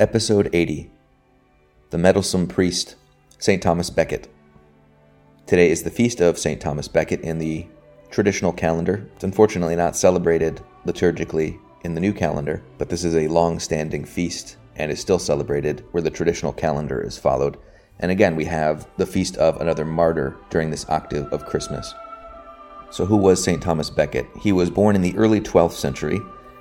Episode 80 The Meddlesome Priest, St. Thomas Becket. Today is the feast of St. Thomas Becket in the traditional calendar. It's unfortunately not celebrated liturgically in the new calendar, but this is a long standing feast and is still celebrated where the traditional calendar is followed. And again, we have the feast of another martyr during this octave of Christmas. So, who was St. Thomas Becket? He was born in the early 12th century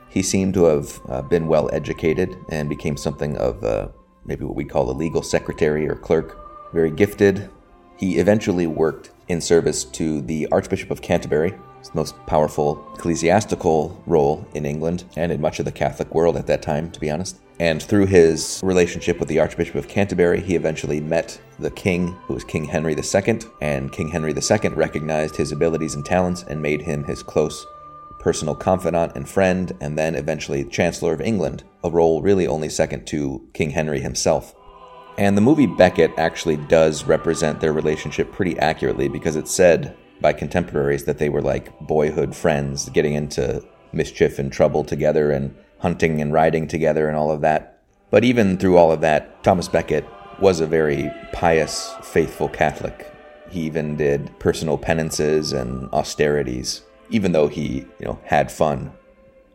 he seemed to have uh, been well educated and became something of uh, maybe what we call a legal secretary or clerk. Very gifted. He eventually worked in service to the Archbishop of Canterbury, the most powerful ecclesiastical role in England and in much of the Catholic world at that time, to be honest. And through his relationship with the Archbishop of Canterbury, he eventually met the king, who was King Henry II, and King Henry II recognized his abilities and talents and made him his close personal confidant and friend, and then eventually Chancellor of England, a role really only second to King Henry himself. And the movie Becket actually does represent their relationship pretty accurately because it's said by contemporaries that they were like boyhood friends, getting into mischief and trouble together and hunting and riding together and all of that. But even through all of that, Thomas Becket was a very pious, faithful Catholic. He even did personal penances and austerities even though he, you know, had fun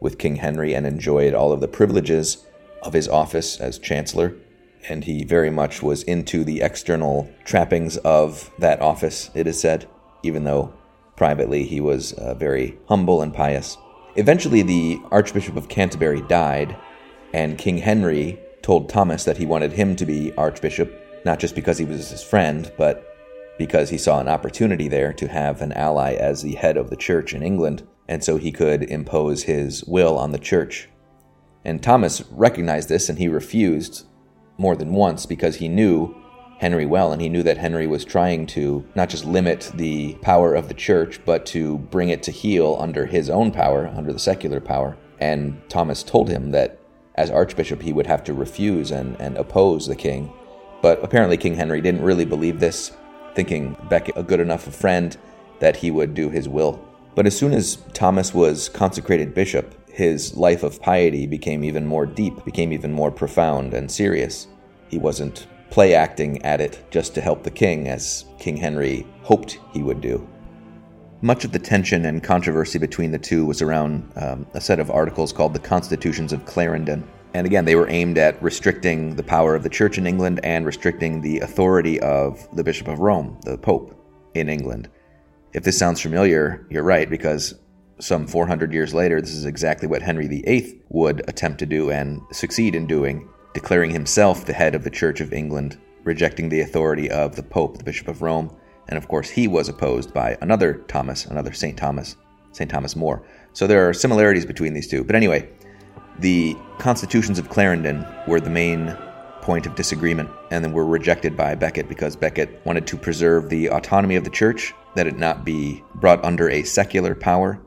with King Henry and enjoyed all of the privileges of his office as chancellor, and he very much was into the external trappings of that office, it is said, even though privately he was uh, very humble and pious. Eventually, the Archbishop of Canterbury died, and King Henry told Thomas that he wanted him to be Archbishop, not just because he was his friend, but because he saw an opportunity there to have an ally as the head of the church in England, and so he could impose his will on the church. And Thomas recognized this and he refused more than once because he knew Henry well, and he knew that Henry was trying to not just limit the power of the church, but to bring it to heel under his own power, under the secular power. And Thomas told him that as Archbishop he would have to refuse and, and oppose the king. But apparently, King Henry didn't really believe this, thinking Becket a good enough a friend that he would do his will. But as soon as Thomas was consecrated bishop, his life of piety became even more deep, became even more profound and serious. He wasn't play acting at it just to help the king, as King Henry hoped he would do. Much of the tension and controversy between the two was around um, a set of articles called the Constitutions of Clarendon, and again, they were aimed at restricting the power of the church in England and restricting the authority of the Bishop of Rome, the Pope, in England. If this sounds familiar, you're right, because some 400 years later, this is exactly what Henry VIII would attempt to do and succeed in doing, declaring himself the head of the Church of England, rejecting the authority of the Pope, the Bishop of Rome. And of course, he was opposed by another Thomas, another St. Thomas, St. Thomas More. So there are similarities between these two. But anyway, the constitutions of Clarendon were the main point of disagreement and then were rejected by Becket because Becket wanted to preserve the autonomy of the church, that it not be brought under a secular power.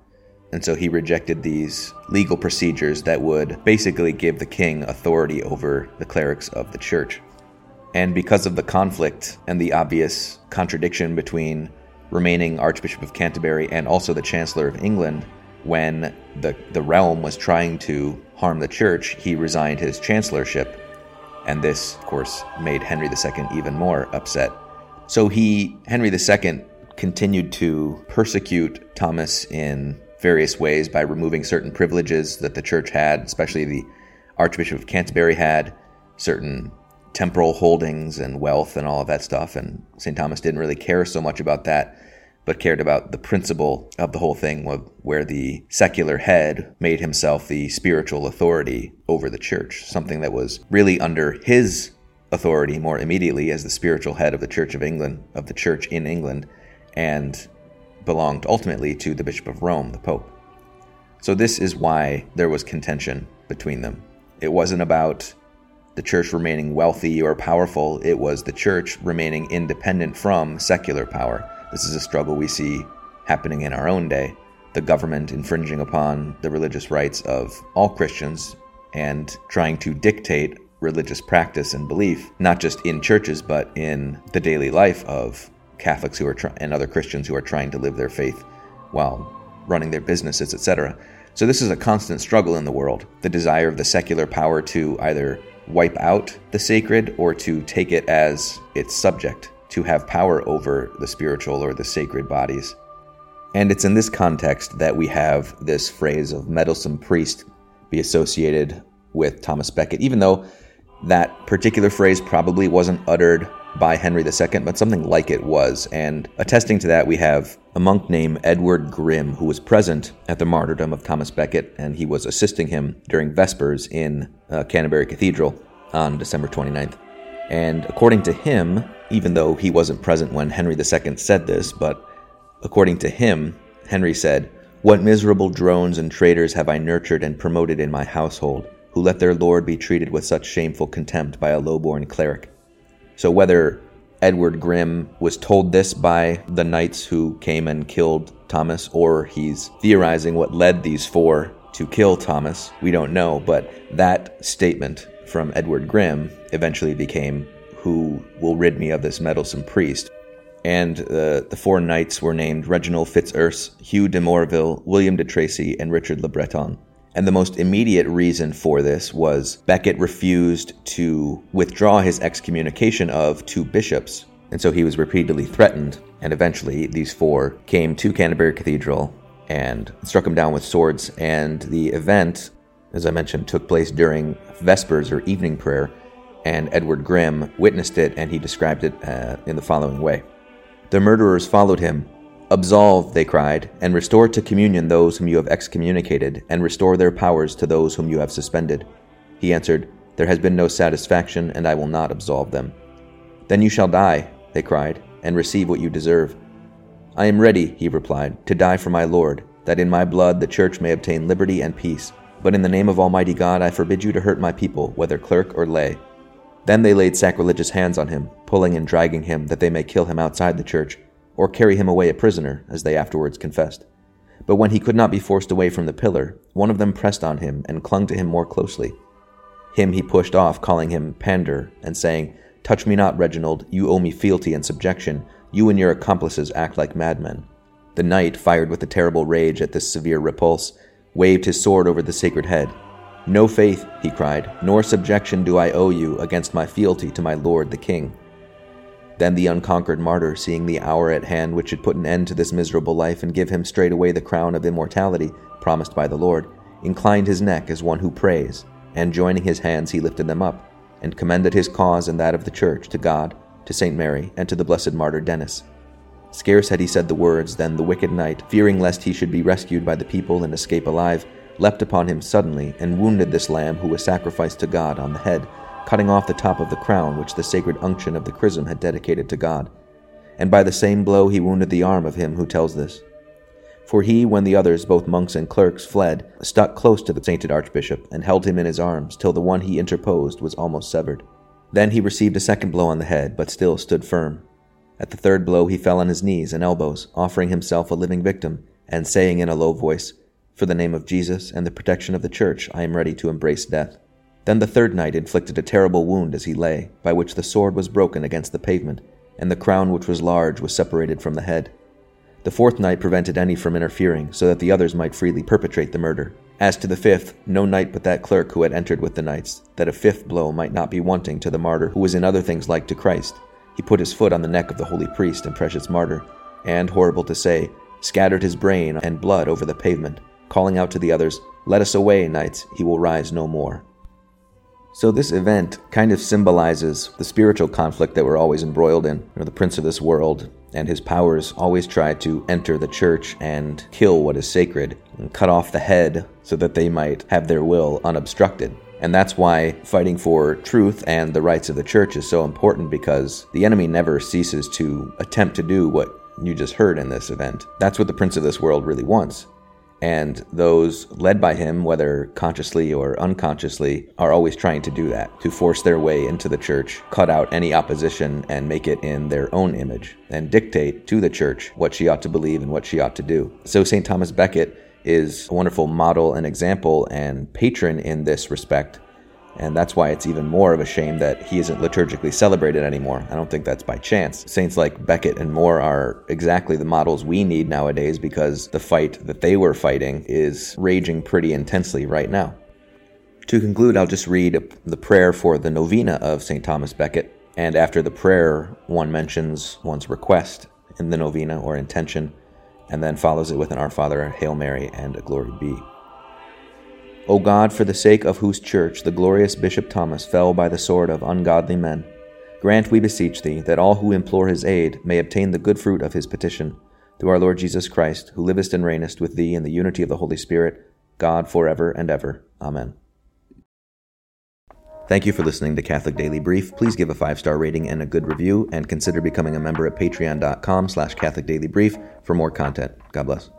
And so he rejected these legal procedures that would basically give the king authority over the clerics of the church. And because of the conflict and the obvious contradiction between remaining Archbishop of Canterbury and also the Chancellor of England, when the, the realm was trying to harm the church, he resigned his chancellorship. And this, of course, made Henry II even more upset. So he, Henry II, continued to persecute Thomas in various ways by removing certain privileges that the church had, especially the Archbishop of Canterbury had, certain temporal holdings and wealth and all of that stuff. And St. Thomas didn't really care so much about that but cared about the principle of the whole thing, where the secular head made himself the spiritual authority over the church, something that was really under his authority more immediately as the spiritual head of the Church of England, of the church in England, and belonged ultimately to the Bishop of Rome, the Pope. So, this is why there was contention between them. It wasn't about the church remaining wealthy or powerful, it was the church remaining independent from secular power this is a struggle we see happening in our own day. The government infringing upon the religious rights of all Christians and trying to dictate religious practice and belief, not just in churches, but in the daily life of Catholics who are try- and other Christians who are trying to live their faith while running their businesses, etc. So this is a constant struggle in the world. The desire of the secular power to either wipe out the sacred or to take it as its subject, to have power over the spiritual or the sacred bodies. And it's in this context that we have this phrase of meddlesome priest be associated with Thomas Becket, even though that particular phrase probably wasn't uttered by Henry II, but something like it was. And attesting to that, we have a monk named Edward Grim, who was present at the martyrdom of Thomas Becket, and he was assisting him during Vespers in uh, Canterbury Cathedral on December 29th. And according to him, even though he wasn't present when Henry II said this, but according to him, Henry said, What miserable drones and traitors have I nurtured and promoted in my household, who let their lord be treated with such shameful contempt by a low born cleric? So whether Edward Grim was told this by the knights who came and killed Thomas, or he's theorizing what led these four to kill Thomas, we don't know, but that statement from Edward Grim eventually became who will rid me of this meddlesome priest. And uh, the four knights were named Reginald Fitzurse, Hugh de Morville, William de Tracy, and Richard le Breton. And the most immediate reason for this was Becket refused to withdraw his excommunication of two bishops. And so he was repeatedly threatened. And eventually, these four came to Canterbury Cathedral and struck him down with swords. And the event, as I mentioned, took place during Vespers or evening prayer. And Edward Grim witnessed it and he described it uh, in the following way The murderers followed him Absolve, they cried, and restore to communion those whom you have excommunicated, and restore their powers to those whom you have suspended. He answered, There has been no satisfaction, and I will not absolve them. Then you shall die, they cried, and receive what you deserve. I am ready, he replied, to die for my Lord, that in my blood the church may obtain liberty and peace. But in the name of Almighty God, I forbid you to hurt my people, whether clerk or lay. Then they laid sacrilegious hands on him, pulling and dragging him, that they may kill him outside the church or carry him away a prisoner, as they afterwards confessed. But when he could not be forced away from the pillar, one of them pressed on him and clung to him more closely. Him he pushed off, calling him Pander, and saying, Touch me not, Reginald, you owe me fealty and subjection. You and your accomplices act like madmen. The knight, fired with a terrible rage at this severe repulse, waved his sword over the sacred head. No faith, he cried, nor subjection do I owe you against my fealty to my lord the king. Then the unconquered martyr, seeing the hour at hand which should put an end to this miserable life and give him straightway the crown of immortality promised by the Lord, inclined his neck as one who prays, and joining his hands he lifted them up, and commended his cause and that of the Church to God, to St. Mary, and to the blessed martyr Denis. Scarce had he said the words, than the wicked knight, fearing lest he should be rescued by the people and escape alive, leapt upon him suddenly, and wounded this lamb who was sacrificed to God on the head, cutting off the top of the crown which the sacred unction of the chrism had dedicated to God. And by the same blow he wounded the arm of him who tells this. For he, when the others, both monks and clerks, fled, stuck close to the sainted archbishop, and held him in his arms, till the one he interposed was almost severed. Then he received a second blow on the head, but still stood firm. At the third blow he fell on his knees and elbows, offering himself a living victim, and saying in a low voice, For the name of Jesus and the protection of the Church, I am ready to embrace death. Then the third knight inflicted a terrible wound as he lay, by which the sword was broken against the pavement, and the crown, which was large, was separated from the head. The fourth knight prevented any from interfering, so that the others might freely perpetrate the murder. As to the fifth, no knight but that clerk who had entered with the knights, that a fifth blow might not be wanting to the martyr who was in other things like to Christ. He put his foot on the neck of the holy priest and precious martyr, and, horrible to say, scattered his brain and blood over the pavement, calling out to the others, Let us away, knights, he will rise no more. So this event kind of symbolizes the spiritual conflict that we're always embroiled in. You know, the prince of this world and his powers always try to enter the church and kill what is sacred and cut off the head so that they might have their will unobstructed. And that's why fighting for truth and the rights of the church is so important because the enemy never ceases to attempt to do what you just heard in this event. That's what the prince of this world really wants. And those led by him, whether consciously or unconsciously, are always trying to do that, to force their way into the church, cut out any opposition, and make it in their own image, and dictate to the church what she ought to believe and what she ought to do. So, St. Thomas Becket is a wonderful model and example and patron in this respect and that's why it's even more of a shame that he isn't liturgically celebrated anymore. I don't think that's by chance. Saints like Becket and More are exactly the models we need nowadays because the fight that they were fighting is raging pretty intensely right now. To conclude, I'll just read the prayer for the novena of St. Thomas Becket. And after the prayer, one mentions one's request in the novena or intention, and then follows it with an Our Father, Hail Mary, and a Glory Be. O God, for the sake of whose church the glorious Bishop Thomas fell by the sword of ungodly men, grant, we beseech thee, that all who implore his aid may obtain the good fruit of his petition. Through our Lord Jesus Christ, who livest and reignest with thee in the unity of the Holy Spirit, God for ever and ever. Amen. Thank you for listening to Catholic Daily Brief. Please give a five-star rating and a good review, and consider becoming a member at patreon.com slash Catholic Daily Brief for more content. God bless.